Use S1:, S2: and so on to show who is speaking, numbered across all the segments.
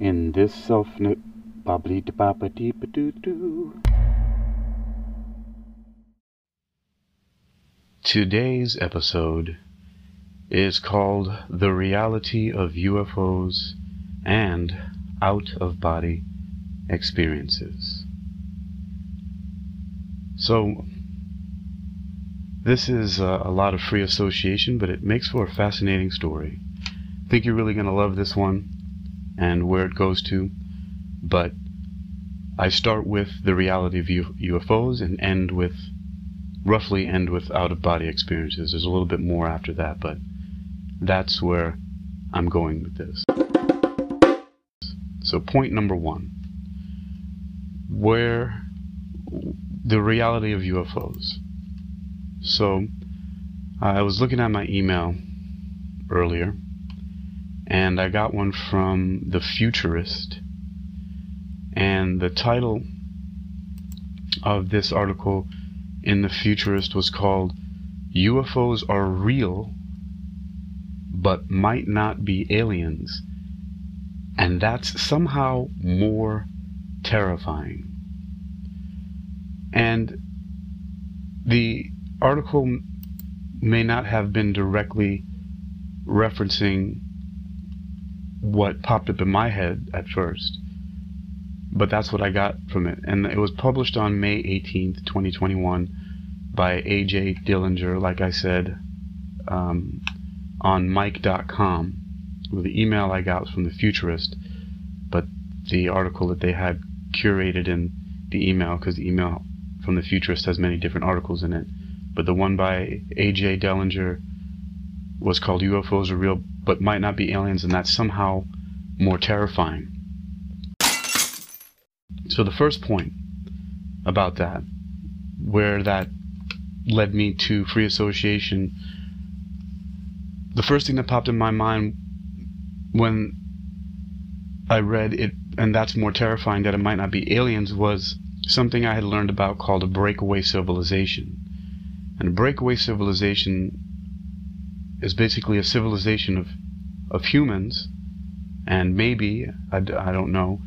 S1: In this self bubbly baba deep doo doo. Today's episode is called The Reality of UFOs and Out of Body Experiences. So, this is a, a lot of free association, but it makes for a fascinating story. I think you're really going to love this one and where it goes to, but I start with the reality of UFOs and end with, roughly end with out of body experiences. There's a little bit more after that, but that's where I'm going with this. So, point number one where the reality of UFOs. So, I was looking at my email earlier, and I got one from The Futurist. And the title of this article in The Futurist was called UFOs Are Real but Might Not Be Aliens. And that's somehow more terrifying. And the article may not have been directly referencing what popped up in my head at first, but that's what I got from it. And it was published on May 18th, 2021, by A.J. Dillinger, like I said, um, on. Well, the email I got was from the Futurist, but the article that they had curated in the email, because the email from the Futurist has many different articles in it, but the one by A.J. Dillinger was called UFOs Are Real But Might Not Be Aliens, and that's somehow more terrifying. So, the first point about that, where that led me to free association, the first thing that popped in my mind when I read it, and that's more terrifying that it might not be aliens, was something I had learned about called a breakaway civilization. And a breakaway civilization is basically a civilization of, of humans, and maybe, I, I don't know,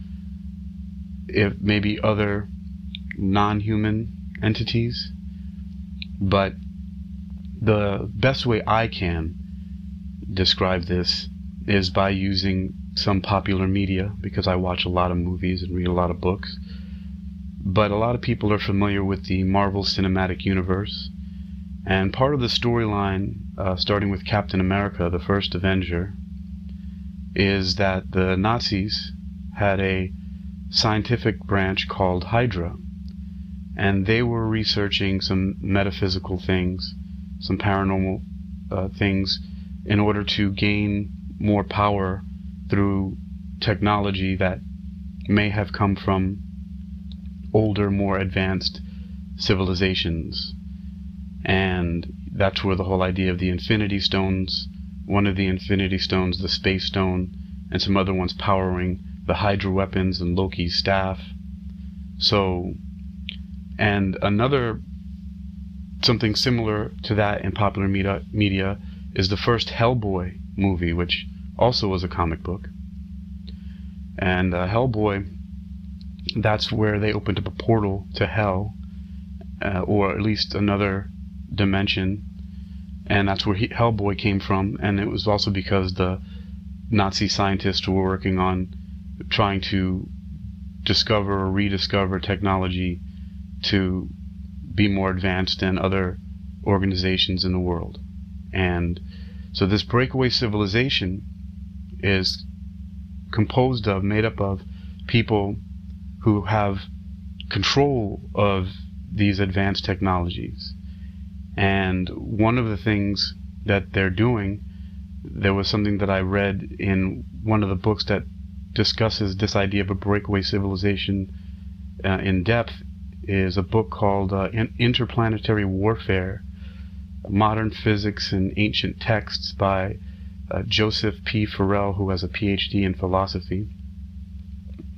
S1: if maybe other non human entities. But the best way I can describe this is by using some popular media because I watch a lot of movies and read a lot of books. But a lot of people are familiar with the Marvel Cinematic Universe and part of the storyline, uh, starting with Captain America, the first Avenger, is that the Nazis had a scientific branch called Hydra, and they were researching some metaphysical things, some paranormal uh, things, in order to gain more power through technology that may have come from older, more advanced civilizations. And that's where the whole idea of the Infinity Stones, one of the Infinity Stones, the Space Stone, and some other ones powering the Hydra weapons and Loki's staff. So, and another something similar to that in popular media, media is the first Hellboy movie, which also was a comic book. And uh, Hellboy, that's where they opened up a portal to hell, uh, or at least another dimension, and that's where he, Hellboy came from. And it was also because the Nazi scientists were working on trying to discover or rediscover technology to be more advanced than other organizations in the world. And so this breakaway civilization is composed of, made up of people who have control of these advanced technologies. And one of the things that they're doing, there was something that I read in one of the books that discusses this idea of a breakaway civilization uh, in depth, is a book called uh, Interplanetary Warfare Modern Physics and Ancient Texts by uh, Joseph P. Farrell, who has a PhD in philosophy.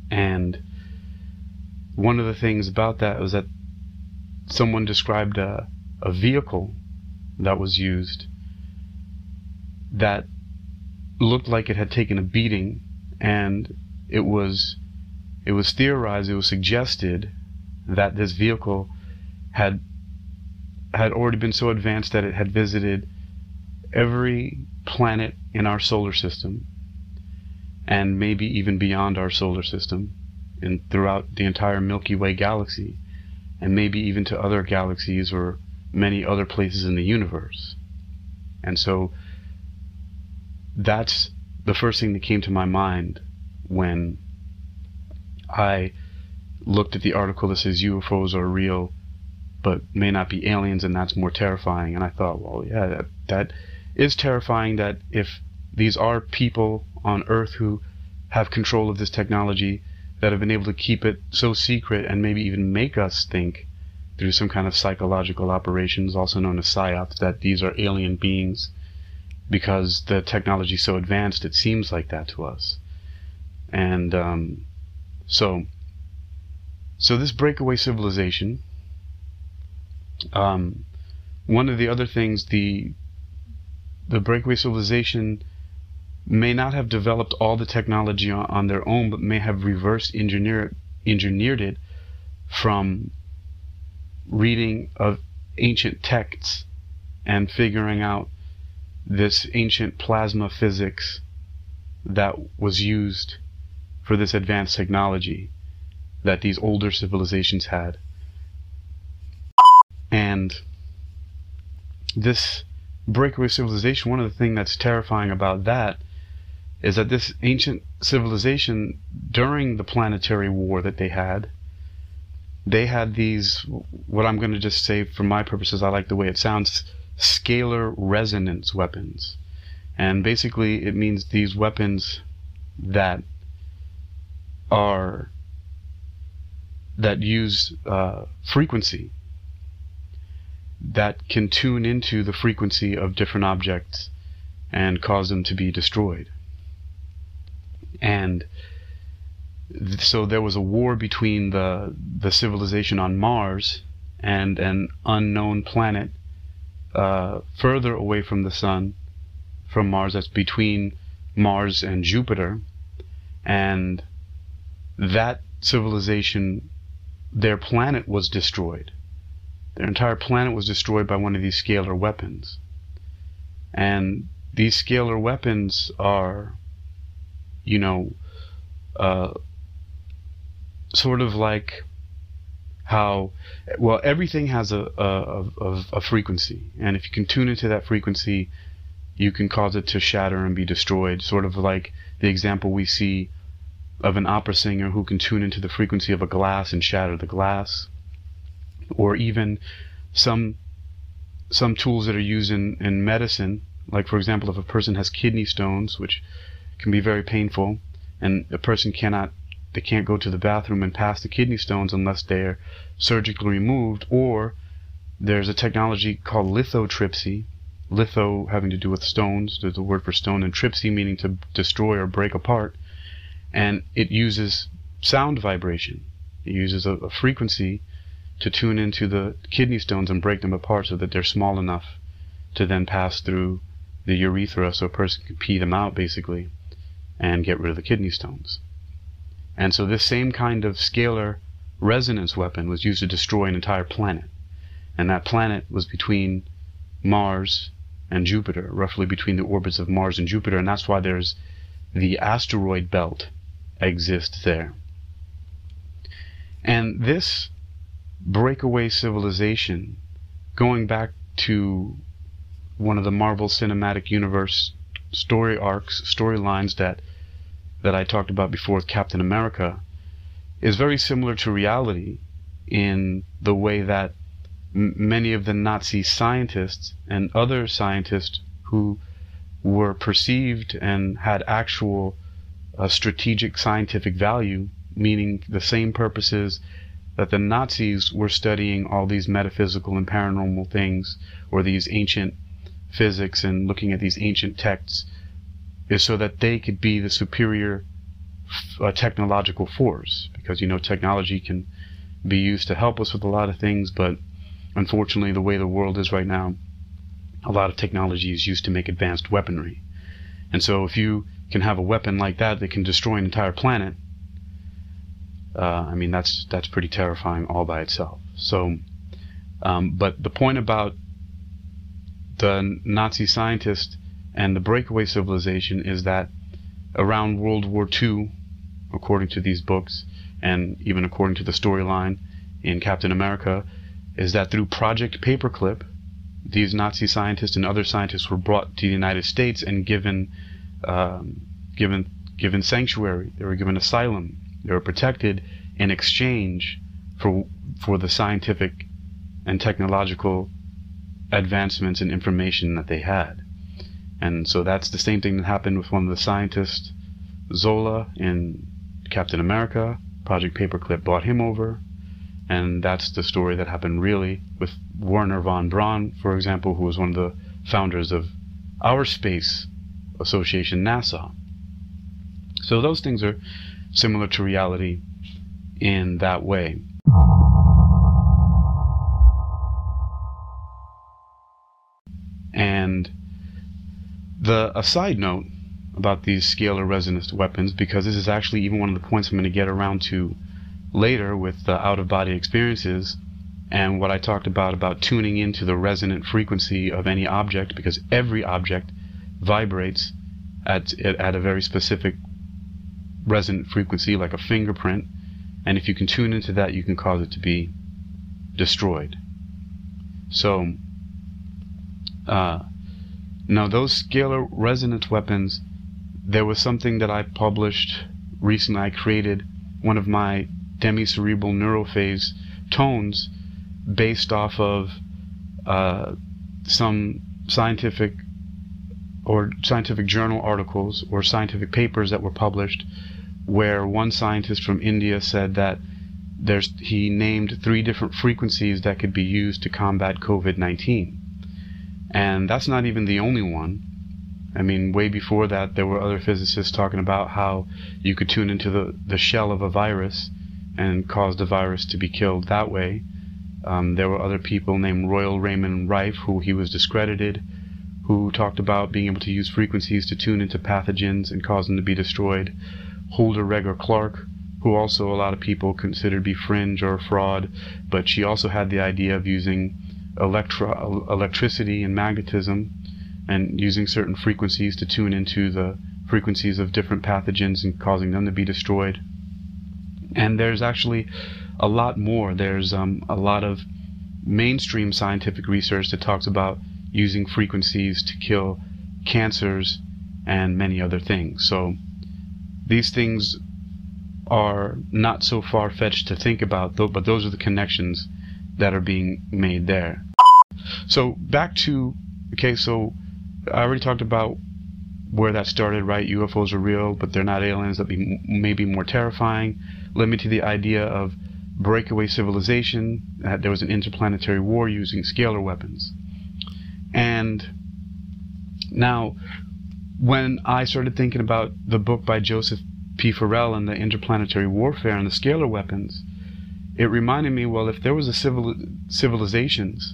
S1: And one of the things about that was that someone described a, a vehicle that was used that looked like it had taken a beating and it was it was theorized, it was suggested that this vehicle had had already been so advanced that it had visited every planet in our solar system and maybe even beyond our solar system and throughout the entire Milky Way galaxy and maybe even to other galaxies or many other places in the universe. And so that's the first thing that came to my mind when I looked at the article that says UFOs are real but may not be aliens and that's more terrifying and I thought well yeah that, that is terrifying that if these are people on earth who have control of this technology that have been able to keep it so secret and maybe even make us think through some kind of psychological operations also known as psyops that these are alien beings because the technology is so advanced it seems like that to us. And um, so so this breakaway civilization um, one of the other things the the breakaway civilization may not have developed all the technology on, on their own, but may have reverse engineered engineered it from reading of ancient texts and figuring out this ancient plasma physics that was used for this advanced technology that these older civilizations had. And this breakaway civilization, one of the things that's terrifying about that is that this ancient civilization, during the planetary war that they had, they had these, what I'm going to just say for my purposes, I like the way it sounds, scalar resonance weapons. And basically, it means these weapons that are that use uh, frequency that can tune into the frequency of different objects and cause them to be destroyed. And so there was a war between the the civilization on Mars and an unknown planet uh, further away from the sun, from Mars. That's between Mars and Jupiter, and that civilization, their planet was destroyed. Their entire planet was destroyed by one of these scalar weapons. And these scalar weapons are, you know, uh, sort of like how, well, everything has a, a, a, a frequency. And if you can tune into that frequency, you can cause it to shatter and be destroyed. Sort of like the example we see of an opera singer who can tune into the frequency of a glass and shatter the glass or even some some tools that are used in, in medicine, like for example, if a person has kidney stones, which can be very painful, and a person cannot they can't go to the bathroom and pass the kidney stones unless they're surgically removed, or there's a technology called lithotripsy. Litho having to do with stones, there's a word for stone, and tripsy meaning to destroy or break apart. And it uses sound vibration. It uses a, a frequency to tune into the kidney stones and break them apart so that they're small enough to then pass through the urethra so a person can pee them out basically and get rid of the kidney stones. And so this same kind of scalar resonance weapon was used to destroy an entire planet. And that planet was between Mars and Jupiter, roughly between the orbits of Mars and Jupiter, and that's why there's the asteroid belt exists there. And this breakaway civilization, going back to one of the Marvel Cinematic Universe story arcs, storylines that that I talked about before with Captain America, is very similar to reality in the way that m- many of the Nazi scientists and other scientists who were perceived and had actual uh, strategic scientific value, meaning the same purposes that the Nazis were studying all these metaphysical and paranormal things, or these ancient physics and looking at these ancient texts, is so that they could be the superior uh, technological force. Because, you know, technology can be used to help us with a lot of things, but unfortunately, the way the world is right now, a lot of technology is used to make advanced weaponry. And so, if you can have a weapon like that that can destroy an entire planet, uh, I mean, that's that's pretty terrifying all by itself. So, um, but the point about the Nazi scientist and the breakaway civilization is that around World War II, according to these books, and even according to the storyline in Captain America, is that through Project Paperclip, these Nazi scientists and other scientists were brought to the United States and given um, given given sanctuary. They were given asylum. They were protected in exchange for for the scientific and technological advancements and information that they had. And so that's the same thing that happened with one of the scientists, Zola, in Captain America. Project Paperclip brought him over. And that's the story that happened really with Wernher von Braun, for example, who was one of the founders of our space association, NASA. So those things are similar to reality in that way. The a side note about these scalar resonance weapons, because this is actually even one of the points I'm going to get around to later with the out of body experiences and what I talked about about tuning into the resonant frequency of any object because every object vibrates at at a very specific resonant frequency like a fingerprint. And if you can tune into that you can cause it to be destroyed. So uh, now those scalar resonance weapons there was something that I published recently I created one of my demi-cerebral neurophase tones based off of uh, some scientific or scientific journal articles or scientific papers that were published where one scientist from India said that there's he named three different frequencies that could be used to combat COVID-19. And that's not even the only one. I mean, way before that, there were other physicists talking about how you could tune into the, the shell of a virus and cause the virus to be killed that way. Um, there were other people named Royal Raymond Rife, who he was discredited, who talked about being able to use frequencies to tune into pathogens and cause them to be destroyed. Hulda Regehr Clark, who also a lot of people considered to be fringe or fraud, but she also had the idea of using electro- electricity and magnetism and using certain frequencies to tune into the frequencies of different pathogens and causing them to be destroyed. And there's actually a lot more. There's um, a lot of mainstream scientific research that talks about using frequencies to kill cancers and many other things. So these things are not so far fetched to think about, but those are the connections that are being made there. So back to okay, so I already talked about where that started, right? UFOs are real, but they're not aliens. That be maybe more terrifying led me to the idea of breakaway civilization. That there was an interplanetary war using scalar weapons. And now, when I started thinking about the book by Joseph P. Farrell and the interplanetary warfare and the scalar weapons, it reminded me, well, if there was a civil civilizations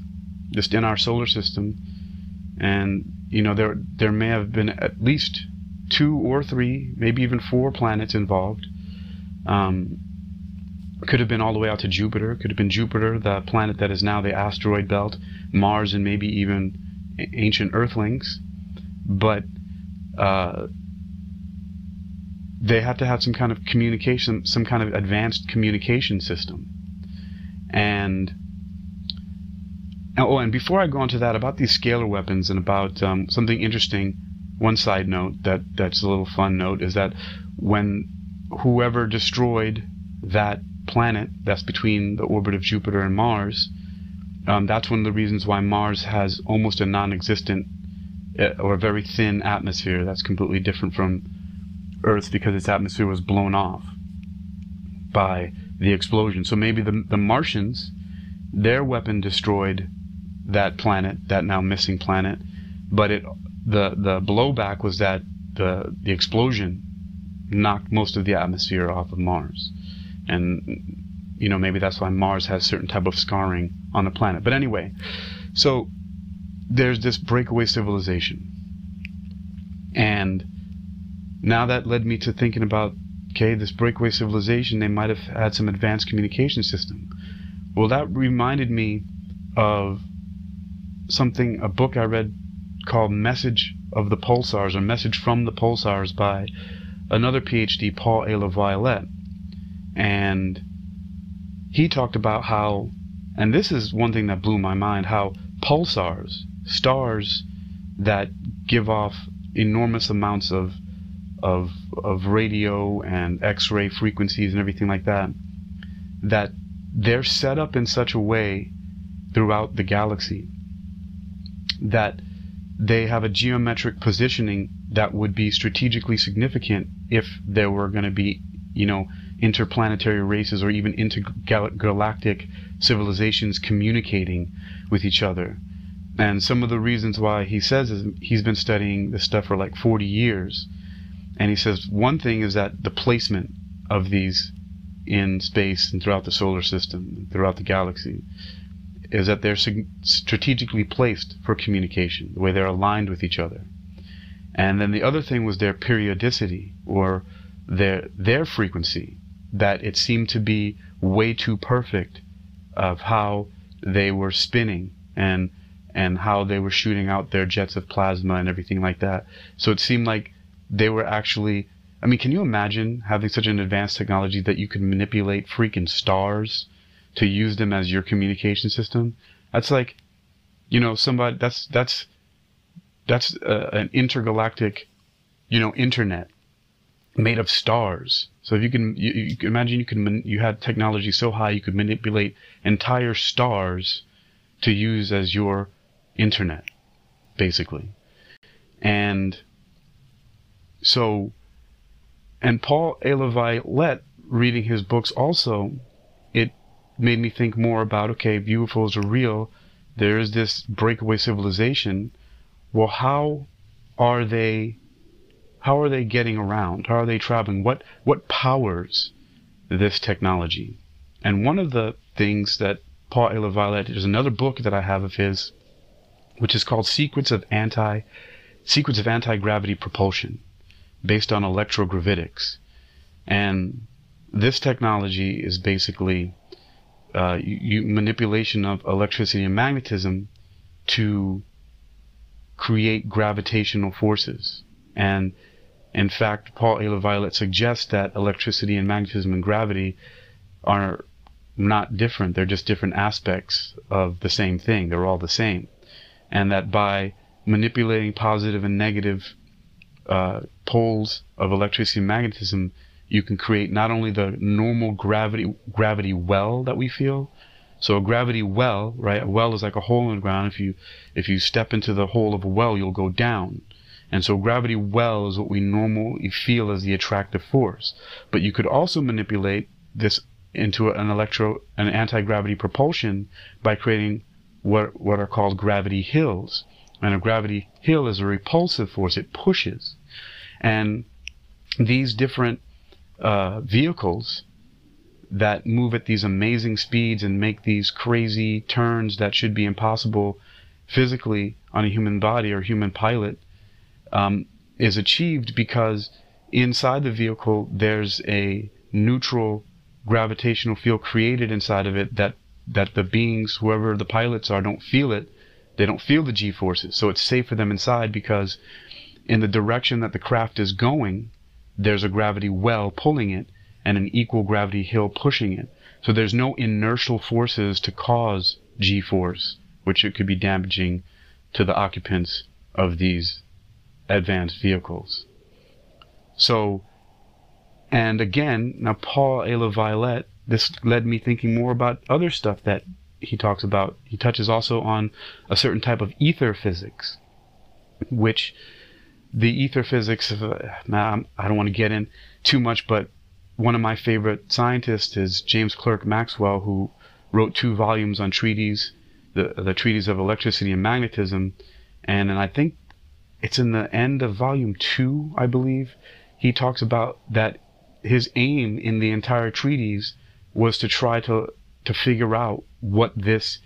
S1: just in our solar system, and you know there there may have been at least two or three, maybe even four planets involved, um, could have been all the way out to Jupiter. Could have been Jupiter, the planet that is now the asteroid belt, Mars, and maybe even ancient Earthlings. But uh, they have to have some kind of communication, some kind of advanced communication system. And oh, and before I go on to that about these scalar weapons and about um, something interesting, one side note that that's a little fun note is that when whoever destroyed that planet that's between the orbit of Jupiter and Mars, um, that's one of the reasons why Mars has almost a non existent uh, or a very thin atmosphere that's completely different from Earth because its atmosphere was blown off by the explosion. So maybe the, the Martians, their weapon destroyed that planet, that now missing planet, but it the the blowback was that the the explosion knocked most of the atmosphere off of Mars. And, you know, maybe that's why Mars has certain type of scarring on the planet. But anyway, so there's this breakaway civilization. And now that led me to thinking about okay, this breakaway civilization, they might have had some advanced communication system. Well, that reminded me of something, a book I read called Message of the Pulsars or Message from the Pulsars by another PhD, Paul A. LaViolette. And he talked about how, and this is one thing that blew my mind, how pulsars, stars that give off enormous amounts of of of radio and X-ray frequencies and everything like that, that they're set up in such a way throughout the galaxy that they have a geometric positioning that would be strategically significant if there were going to be, you know, interplanetary races or even intergalactic civilizations communicating with each other. And some of the reasons why he says is he's been studying this stuff for like 40 years. And he says one thing is that the placement of these in space and throughout the solar system, throughout the galaxy, is that they're strategically placed for communication, the way they're aligned with each other. And then the other thing was their periodicity or their their frequency, that it seemed to be way too perfect of how they were spinning and and how they were shooting out their jets of plasma and everything like that. So it seemed like they were actually. I mean, can you imagine having such an advanced technology that you could manipulate freaking stars to use them as your communication system? That's like, you know, somebody. That's that's that's uh, an intergalactic, you know, internet made of stars. So if you can, you, you can imagine you can you had technology so high you could manipulate entire stars to use as your internet, basically. And so, and Paul A. LaViolette, reading his books also, it made me think more about, okay, UFOs are real. There is this breakaway civilization. Well, how are they, how are they getting around? How are they traveling? What, what powers this technology? And one of the things that Paul A. LaViolette, there's another book that I have of his which is called Secrets of Anti Secrets of Anti-Gravity Propulsion, based on electrogravitics. And this technology is basically uh, you, manipulation of electricity and magnetism to create gravitational forces. And in fact, Paul A. LaViolette suggests that electricity and magnetism and gravity are not different. They're just different aspects of the same thing. They're all the same and that by manipulating positive and negative uh, poles of electricity and magnetism, you can create not only the normal gravity gravity well that we feel. So a gravity well, right? A well is like a hole in the ground. If you if you step into the hole of a well, you'll go down. And so gravity well is what we normally feel as the attractive force. But you could also manipulate this into an electro an anti-gravity propulsion by creating what, what are called gravity hills. And a gravity hill is a repulsive force, it pushes. And these different uh, vehicles that move at these amazing speeds and make these crazy turns that should be impossible physically on a human body or human pilot um, is achieved because inside the vehicle there's a neutral gravitational field created inside of it that that the beings, whoever the pilots are, don't feel it. They don't feel the G forces. So it's safe for them inside because in the direction that the craft is going, there's a gravity well pulling it and an equal gravity hill pushing it. So there's no inertial forces to cause G force, which it could be damaging to the occupants of these advanced vehicles. So, and again, now Paul A. LaViolette this led me thinking more about other stuff that he talks about. He touches also on a certain type of ether physics, which the ether physics, of, uh, I don't want to get in too much, but one of my favorite scientists is James Clerk Maxwell, who wrote two volumes on treaties, the, the treaties of electricity and magnetism. And, and I think it's in the end of volume two, I believe, he talks about that his aim in the entire treatise was to try to to figure out what this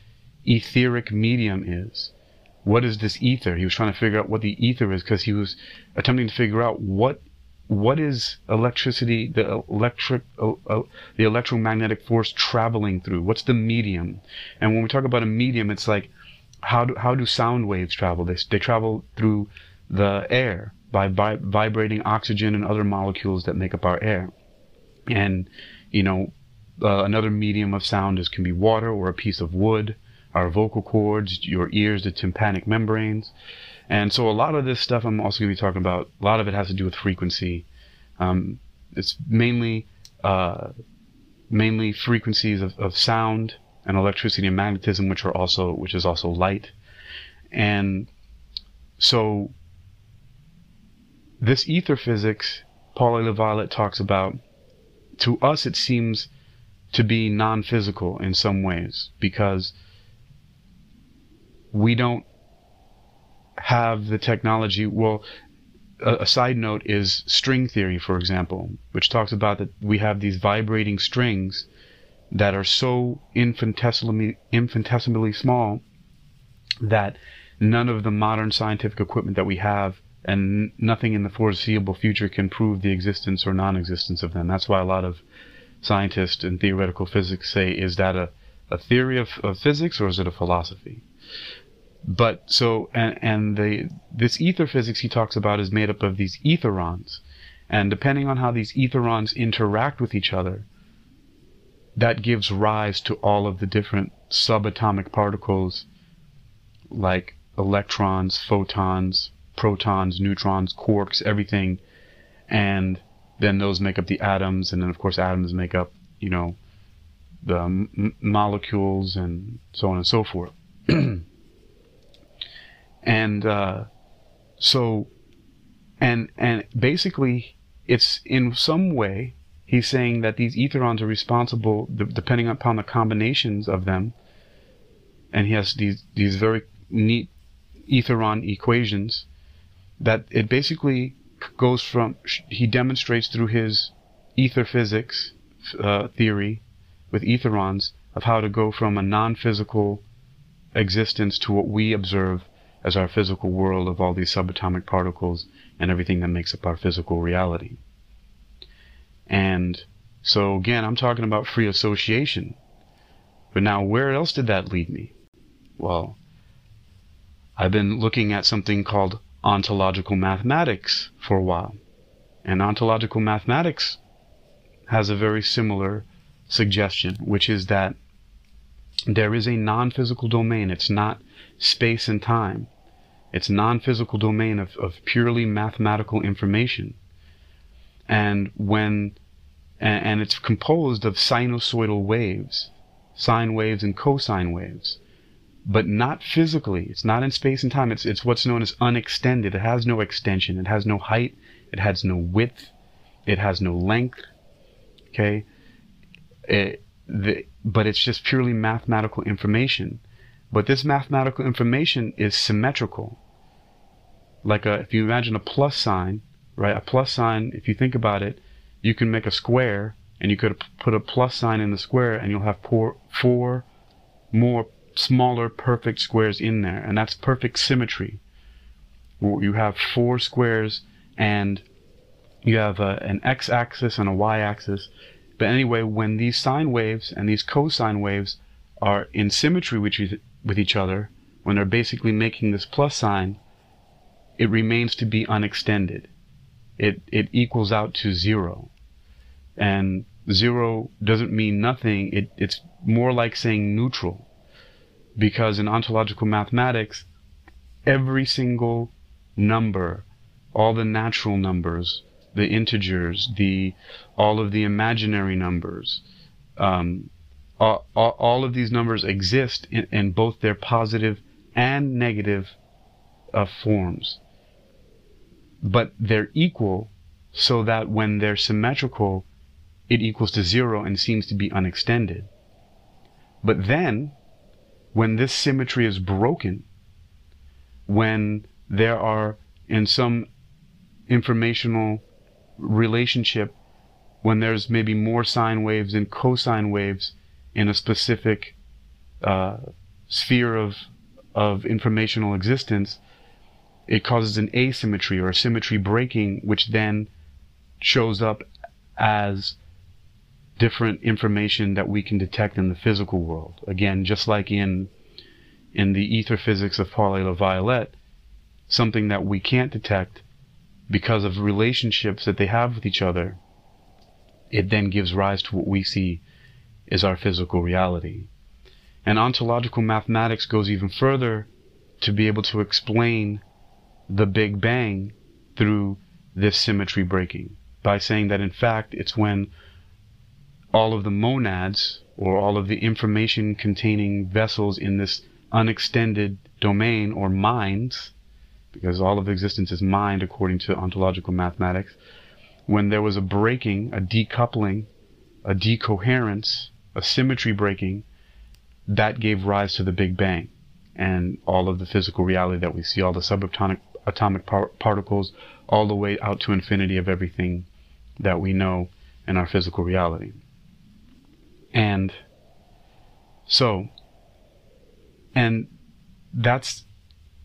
S1: etheric medium is. What is this ether? He was trying to figure out what the ether is because he was attempting to figure out what what is electricity, the electric, uh, uh, the electromagnetic force traveling through? What's the medium? And when we talk about a medium, it's like, how do, how do sound waves travel? They, they travel through the air by, by vibrating oxygen and other molecules that make up our air. And, you know, uh, another medium of sound is can be water or a piece of wood, our vocal cords, your ears, the tympanic membranes. And so a lot of this stuff I'm also going to be talking about, a lot of it has to do with frequency. Um, it's mainly, uh, mainly frequencies of, of sound and electricity and magnetism, which are also, which is also light. And so this ether physics, Paul LaViolette talks about, to us it seems to be non-physical in some ways because we don't have the technology. Well, a, a, side note is string theory, for example, which talks about that we have these vibrating strings that are so infinitesimally, infinitesimally small that none of the modern scientific equipment that we have and nothing in the foreseeable future can prove the existence or non-existence of them. That's why a lot of scientists and theoretical physics say, is that a, a theory of, of physics or is it a philosophy? But so, and, and the, this ether physics he talks about is made up of these etherons. And depending on how these etherons interact with each other, that gives rise to all of the different subatomic particles like electrons, photons, protons, neutrons, quarks, everything. And then those make up the atoms. And then, of course, atoms make up, you know, the m- molecules and so on and so forth. and uh, so and and basically it's in some way he's saying that these etherons are responsible depending upon the combinations of them. And he has these these very neat etheron equations that it basically goes from he demonstrates through his ether physics uh, theory with etherons of how to go from a non-physical existence to what we observe as our physical world of all these subatomic particles and everything that makes up our physical reality. And so again, I'm talking about free association. But now where else did that lead me? Well, I've been looking at something called ontological mathematics for a while. And ontological mathematics has a very similar suggestion, which is that there is a non-physical domain. It's not space and time. It's non-physical domain of, of purely mathematical information. And when, and, and it's composed of sinusoidal waves, sine waves and cosine waves, but not physically. It's not in space and time. It's, it's what's known as unextended. It has no extension. It has no height. It has no width. It has no length. Okay. It, the, but it's just purely mathematical information. But this mathematical information is symmetrical like a, if you imagine a plus sign, right? A plus sign, if you think about it, you can make a square and you could put a plus sign in the square and you'll have four, four more smaller perfect squares in there. And that's perfect symmetry. You have four squares and you have a, an x-axis and a y-axis. But anyway, when these sine waves and these cosine waves are in symmetry with, with each other, when they're basically making this plus sign, it remains to be unextended. It, it equals out to zero. And zero doesn't mean nothing. It, it's more like saying neutral. Because in ontological mathematics, every single number, all the natural numbers, the integers, the, all of the imaginary numbers, um, all, all, of these numbers exist in, in both their positive and negative uh, forms but they're equal so that when they're symmetrical, it equals to zero and seems to be unextended. But then, when this symmetry is broken, when there are in some informational relationship, when there's maybe more sine waves and cosine waves in a specific uh, sphere of of informational existence, it causes an asymmetry or a symmetry breaking, which then shows up as different information that we can detect in the physical world. Again, just like in in the ether physics of Paul LaViolette, something that we can't detect because of relationships that they have with each other, it then gives rise to what we see is our physical reality. And ontological mathematics goes even further to be able to explain the Big Bang through this symmetry breaking by saying that in fact it's when all of the monads or all of the information containing vessels in this unextended domain or minds, because all of existence is mind according to ontological mathematics, when there was a breaking, a decoupling, a decoherence, a symmetry breaking, that gave rise to the Big Bang and all of the physical reality that we see, all the subatomic atomic par- particles, all the way out to infinity of everything that we know in our physical reality. And so, and that's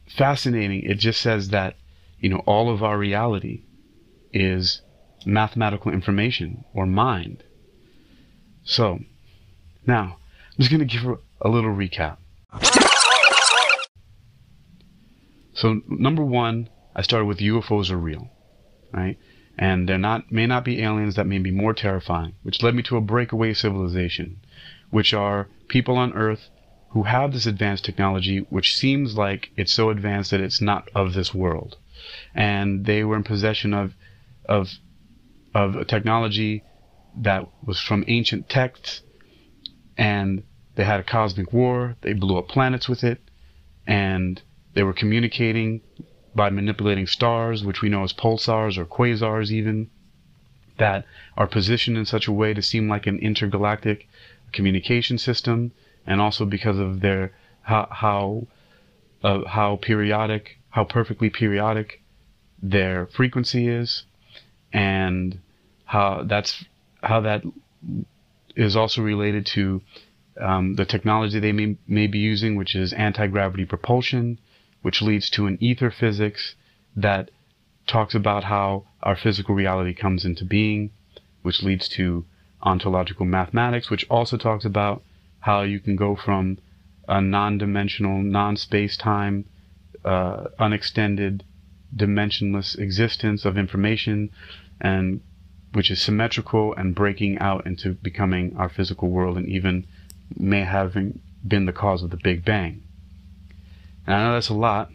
S1: fascinating. It just says that, you know, all of our reality is mathematical information or mind. So, now, I'm just going to give a little recap. So, number one, I started with UFOs are real, right? And they're not, may not be aliens that may be more terrifying, which led me to a breakaway civilization, which are people on Earth who have this advanced technology, which seems like it's so advanced that it's not of this world. And they were in possession of, of, of a technology that was from ancient texts, and they had a cosmic war. They blew up planets with it, and they were communicating by manipulating stars, which we know as pulsars or quasars, even that are positioned in such a way to seem like an intergalactic communication system, and also because of their how how, uh, how periodic, how perfectly periodic their frequency is, and how that's how that is also related to um, the technology they may, may be using, which is anti-gravity propulsion, which leads to an ether physics that talks about how our physical reality comes into being, which leads to ontological mathematics, which also talks about how you can go from a non-dimensional, non-space-time, uh, unextended, dimensionless existence of information, and which is symmetrical and breaking out into becoming our physical world and even may have been the cause of the Big Bang. And I know that's a lot.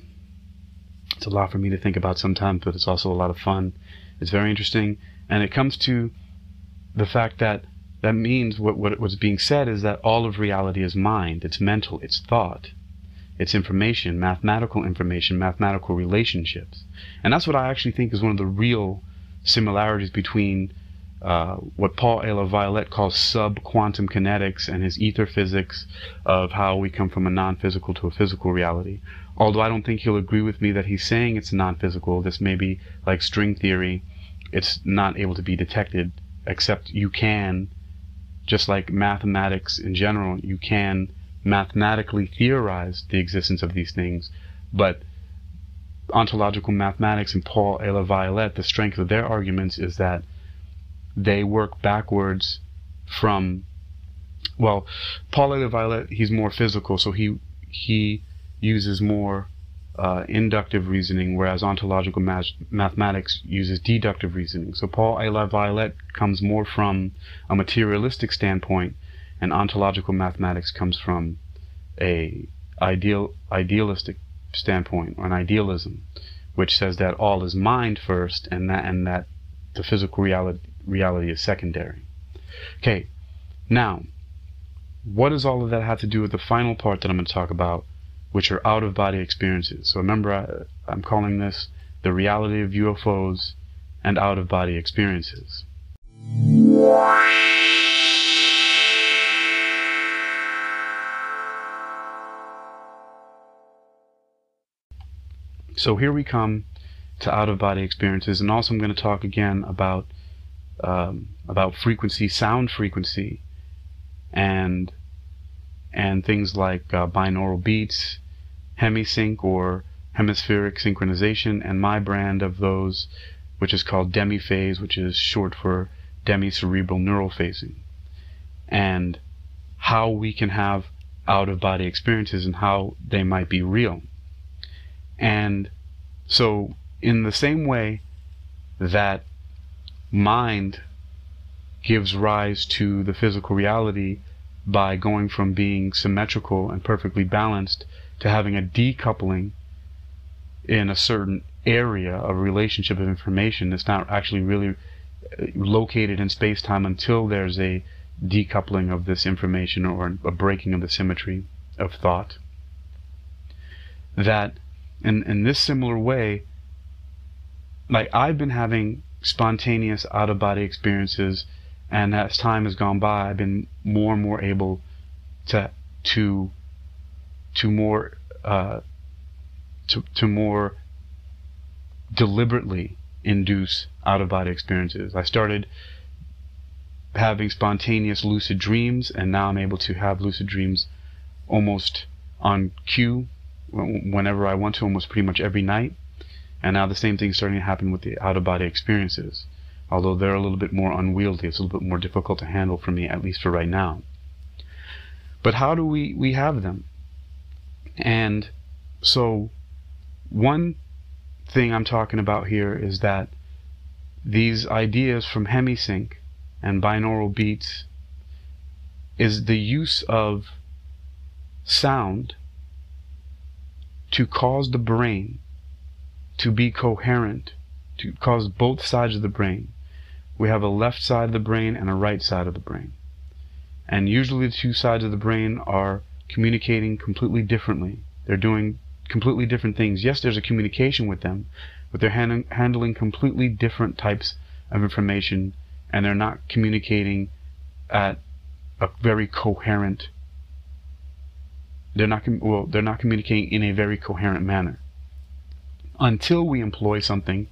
S1: It's a lot for me to think about sometimes, but it's also a lot of fun. It's very interesting. And it comes to the fact that that means what, what what's being said is that all of reality is mind. It's mental. It's thought. It's information, mathematical information, mathematical relationships. And that's what I actually think is one of the real similarities between uh, what Paul LaViolette calls sub-quantum kinetics and his ether physics of how we come from a non-physical to a physical reality. Although I don't think he'll agree with me that he's saying it's non-physical. This may be like string theory. It's not able to be detected, except you can, just like mathematics in general, you can mathematically theorize the existence of these things, but ontological mathematics and Paul LaViolette, the strength of their arguments is that they work backwards from well, Paul LaViolette, he's more physical, so he he uses more uh, inductive reasoning, whereas ontological mathematics uses deductive reasoning. So Paul LaViolette comes more from a materialistic standpoint, and ontological mathematics comes from a ideal idealistic standpoint or an idealism, which says that all is mind first, and that and that the physical reality reality is secondary. Okay, now, what does all of that have to do with the final part that I'm going to talk about, which are out of body experiences? So remember, I, I'm calling this the reality of UFOs and out of body experiences. So here we come to out of body experiences, and also I'm going to talk again about um, about frequency, sound frequency, and and things like uh, binaural beats, hemisync or hemispheric synchronization, and my brand of those which is called demiphase, which is short for demicerebral neural phasing, and how we can have out of body experiences and how they might be real. And so, in the same way that mind gives rise to the physical reality by going from being symmetrical and perfectly balanced to having a decoupling in a certain area of relationship of information that's not actually really uh, located in space-time until there's a decoupling of this information or a breaking of the symmetry of thought. That in, in this similar way, like I've been having spontaneous out of body experiences and as time has gone by I've been more and more able to to to more uh, to, to more deliberately induce out of body experiences. I started having spontaneous lucid dreams, and now I'm able to have lucid dreams almost on cue whenever I want to, almost pretty much every night. And now the same thing is starting to happen with the out of body experiences. Although they're a little bit more unwieldy, it's a little bit more difficult to handle for me, at least for right now. But how do we, we have them? And so, one thing I'm talking about here is that these ideas from hemisync and binaural beats is the use of sound to cause the brain to be coherent, to cause both sides of the brain. We have a left side of the brain and a right side of the brain. And usually the two sides of the brain are communicating completely differently. They're doing completely different things. Yes, there's a communication with them, but they're hand- handling completely different types of information and they're not communicating at a very coherent they're not com- well they're not communicating in a very coherent manner until we employ something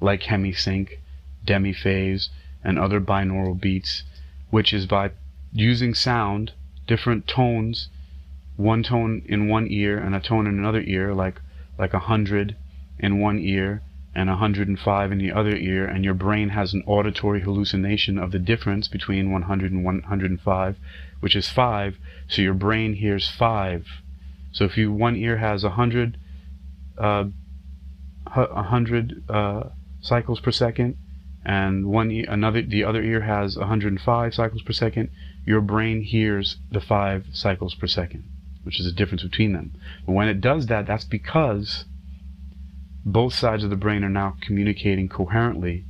S1: like hemisync demiphase and other binaural beats which is by using sound different tones one tone in one ear and a tone in another ear, like like a hundred in one ear and a 105 in the other ear, and your brain has an auditory hallucination of the difference between 100 and 105, which is 5, so your brain hears 5. So if you one ear has a 100 uh, 100 uh, cycles per second and one e- another the other ear has 105 cycles per second, your brain hears the 5 cycles per second which is the difference between them. But when it does that, that's because both sides of the brain are now communicating coherently.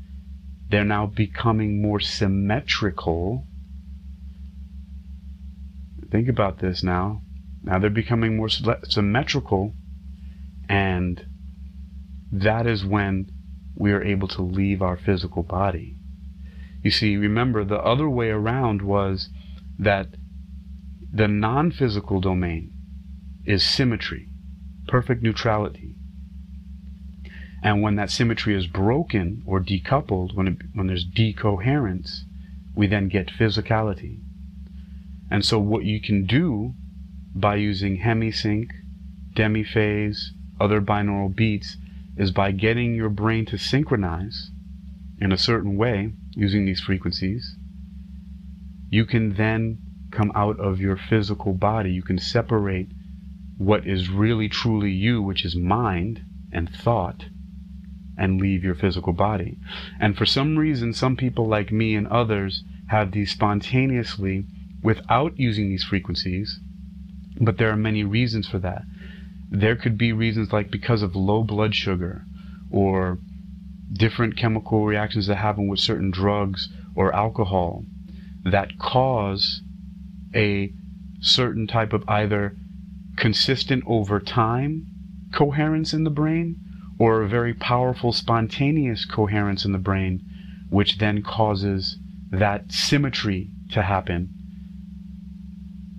S1: They're now becoming more symmetrical. Think about this now. Now they're becoming more symmetrical, and that is when we are able to leave our physical body. You see, remember, the other way around was that the non physical domain is symmetry, perfect neutrality. And when that symmetry is broken or decoupled, when, it, when there's decoherence, we then get physicality. And so, what you can do by using hemisync, demiphase, other binaural beats, is by getting your brain to synchronize in a certain way using these frequencies, you can then come out of your physical body. You can separate what is really truly you, which is mind and thought, and leave your physical body. And for some reason, some people like me and others have these spontaneously without using these frequencies, but there are many reasons for that. There could be reasons like because of low blood sugar or different chemical reactions that happen with certain drugs or alcohol that cause a certain type of either consistent over time coherence in the brain or a very powerful spontaneous coherence in the brain, which then causes that symmetry to happen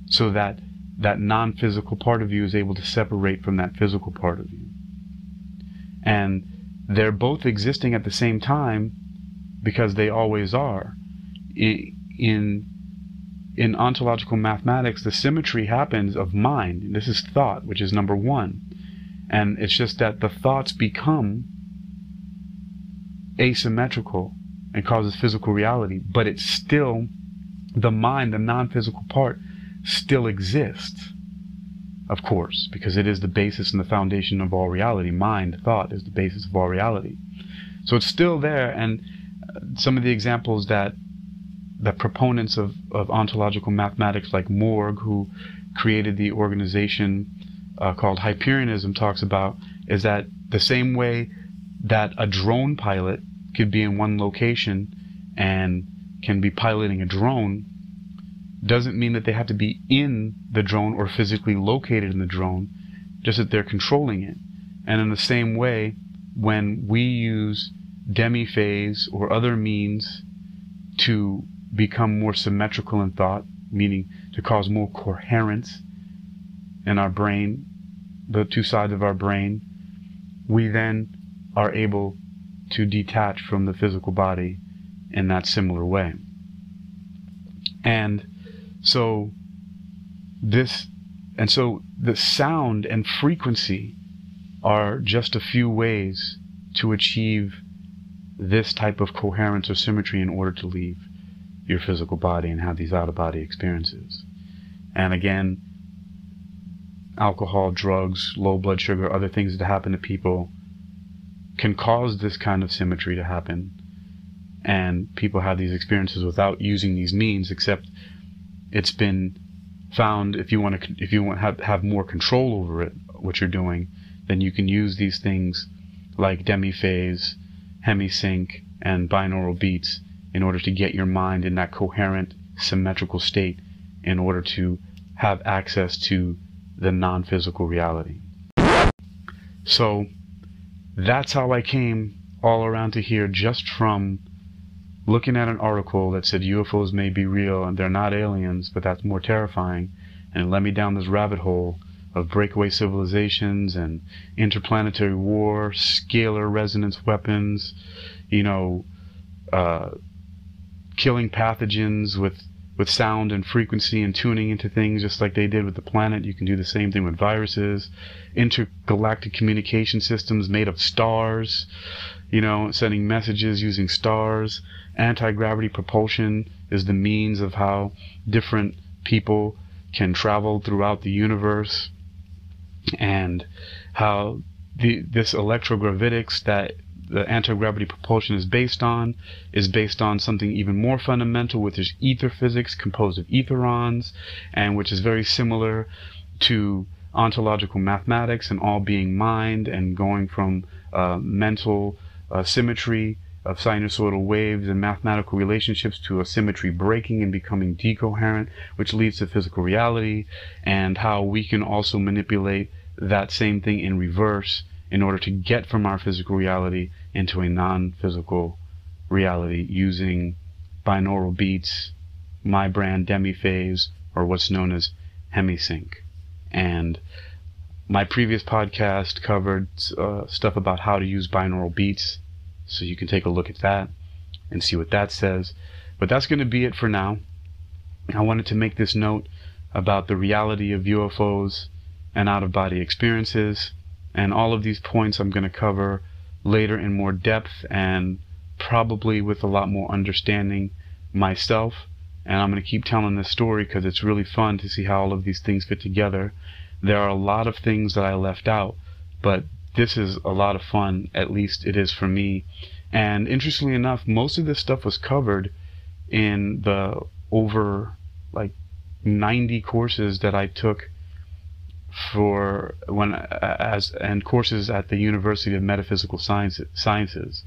S1: so that that non-physical part of you is able to separate from that physical part of you. And they're both existing at the same time because they always are. In in ontological mathematics, the symmetry happens of mind. This is thought, which is number one. And it's just that the thoughts become asymmetrical and causes physical reality, but it's still the mind, the non physical part, still exists. Of course, because it is the basis and the foundation of all reality. Mind, thought, is the basis of all reality. So it's still there, and uh, some of the examples that the proponents of, of ontological mathematics, like Morg, who created the organization uh, called Hyperianism, talks about, is that the same way that a drone pilot could be in one location and can be piloting a drone doesn't mean that they have to be in the drone or physically located in the drone, just that they're controlling it. And in the same way, when we use demi-phase or other means to become more symmetrical in thought, meaning to cause more coherence in our brain, the two sides of our brain, we then are able to detach from the physical body in that similar way. And so this and so the sound and frequency are just a few ways to achieve this type of coherence or symmetry in order to leave your physical body and have these out of body experiences. And again, alcohol, drugs, low blood sugar, other things that happen to people can cause this kind of symmetry to happen. And people have these experiences without using these means, except it's been found if you want to if you want have, have more control over it, what you're doing, then you can use these things like demi-phase, hemisync, and binaural beats in order to get your mind in that coherent, symmetrical state in order to have access to the non-physical reality. So that's how I came all around to here just from looking at an article that said UFOs may be real and they're not aliens, but that's more terrifying. And it led me down this rabbit hole of breakaway civilizations and interplanetary war, scalar resonance weapons, you know, uh, killing pathogens with with sound and frequency and tuning into things just like they did with the planet. You can do the same thing with viruses, intergalactic communication systems made of stars, you know, sending messages using stars. Anti-gravity propulsion is the means of how different people can travel throughout the universe and how the, this electrogravitics that the anti-gravity propulsion is based on is based on something even more fundamental, which is ether physics composed of etherons, and which is very similar to ontological mathematics and all being mind and going from uh, mental uh, symmetry of sinusoidal waves and mathematical relationships to a symmetry breaking and becoming decoherent, which leads to physical reality, and how we can also manipulate that same thing in reverse in order to get from our physical reality into a non-physical reality using binaural beats, my brand demi-phase, or what's known as hemisync. And my previous podcast covered uh, stuff about how to use binaural beats, so you can take a look at that and see what that says. But that's going to be it for now. I wanted to make this note about the reality of UFOs and out of body experiences and all of these points I'm going to cover later in more depth and probably with a lot more understanding myself. And I'm going to keep telling this story because it's really fun to see how all of these things fit together. There are a lot of things that I left out, but this is a lot of fun, at least it is for me. And interestingly enough, most of this stuff was covered in the over like 90 courses that I took for when as and courses at the University of Metaphysical Sciences. Sciences.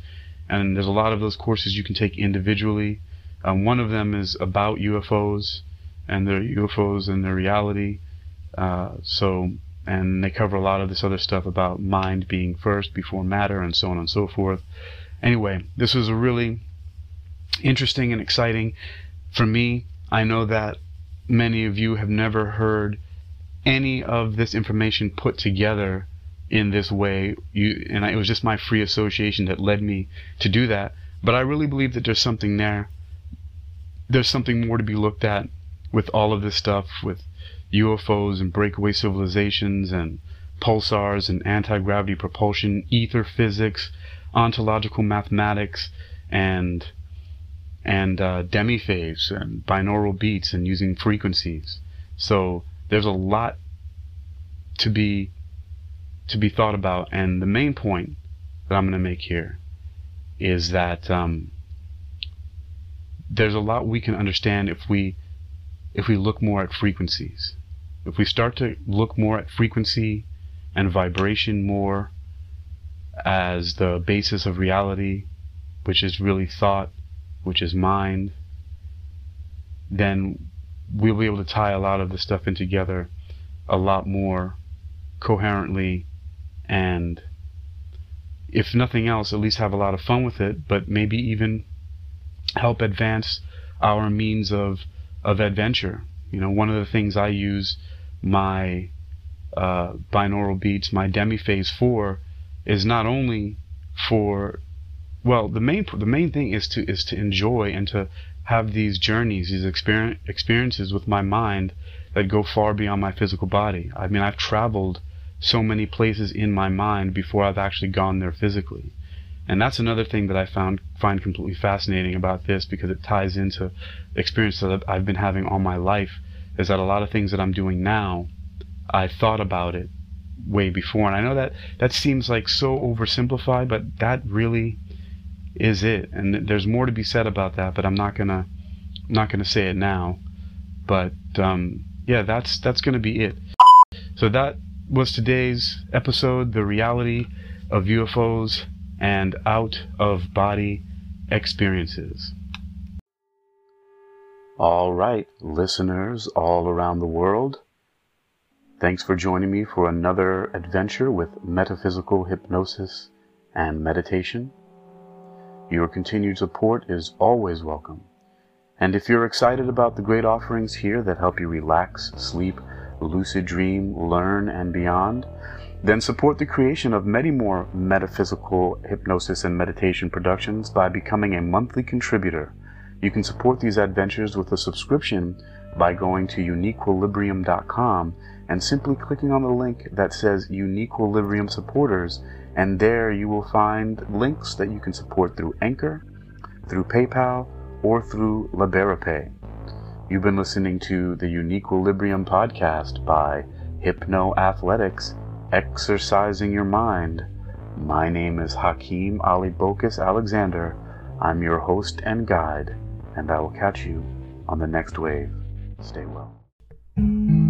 S1: And there's a lot of those courses you can take individually. Um, one of them is about UFOs and their UFOs and their reality. Uh, so, and they cover a lot of this other stuff about mind being first before matter and so on and so forth. Anyway, this was a really interesting and exciting. For me, I know that many of you have never heard any of this information put together in this way. You, and I, it was just my free association that led me to do that. But I really believe that there's something there. There's something more to be looked at with all of this stuff, with UFOs and breakaway civilizations and pulsars and anti-gravity propulsion, ether physics, ontological mathematics and and uh, demiphase and binaural beats and using frequencies. So there's a lot to be to be thought about. And the main point that I'm going to make here is that um, there's a lot we can understand if we if we look more at frequencies. If we start to look more at frequency and vibration more as the basis of reality, which is really thought, which is mind, then we'll be able to tie a lot of the stuff in together a lot more coherently and if nothing else, at least have a lot of fun with it, but maybe even help advance our means of of adventure. You know, one of the things I use my uh, binaural beats, my demi-phase 4, is not only for well, the main the main thing is to is to enjoy and to have these journeys, these experience, experiences with my mind that go far beyond my physical body. I mean, I've traveled so many places in my mind before I've actually gone there physically. And that's another thing that I found find completely fascinating about this because it ties into the experience that I've been having all my life is that a lot of things that I'm doing now, I thought about it way before. And I know that that seems like so oversimplified, but that really is it. And there's more to be said about that, but I'm not gonna I'm not gonna say it now. But um, yeah, that's that's gonna be it. So that was today's episode, the reality of UFOs and out of body experiences. All right, listeners all around the world, thanks for joining me for another adventure with metaphysical hypnosis and meditation. Your continued support is always welcome. And if you're excited about the great offerings here that help you relax, sleep, lucid dream, learn, and beyond, then support the creation of many more metaphysical hypnosis and meditation productions by becoming a monthly contributor. You can support these adventures with a subscription by going to uniquequilibrium.com and simply clicking on the link that says Uniquequilibrium Supporters, and there you will find links that you can support through Anchor, through PayPal, or through Liberapay. You've been listening to the Uniquequilibrium podcast by Hypno Athletics, exercising your mind. My name is Hakeem Ali Bocas Alexander. I'm your host and guide, and I will catch you on the next wave. Stay well.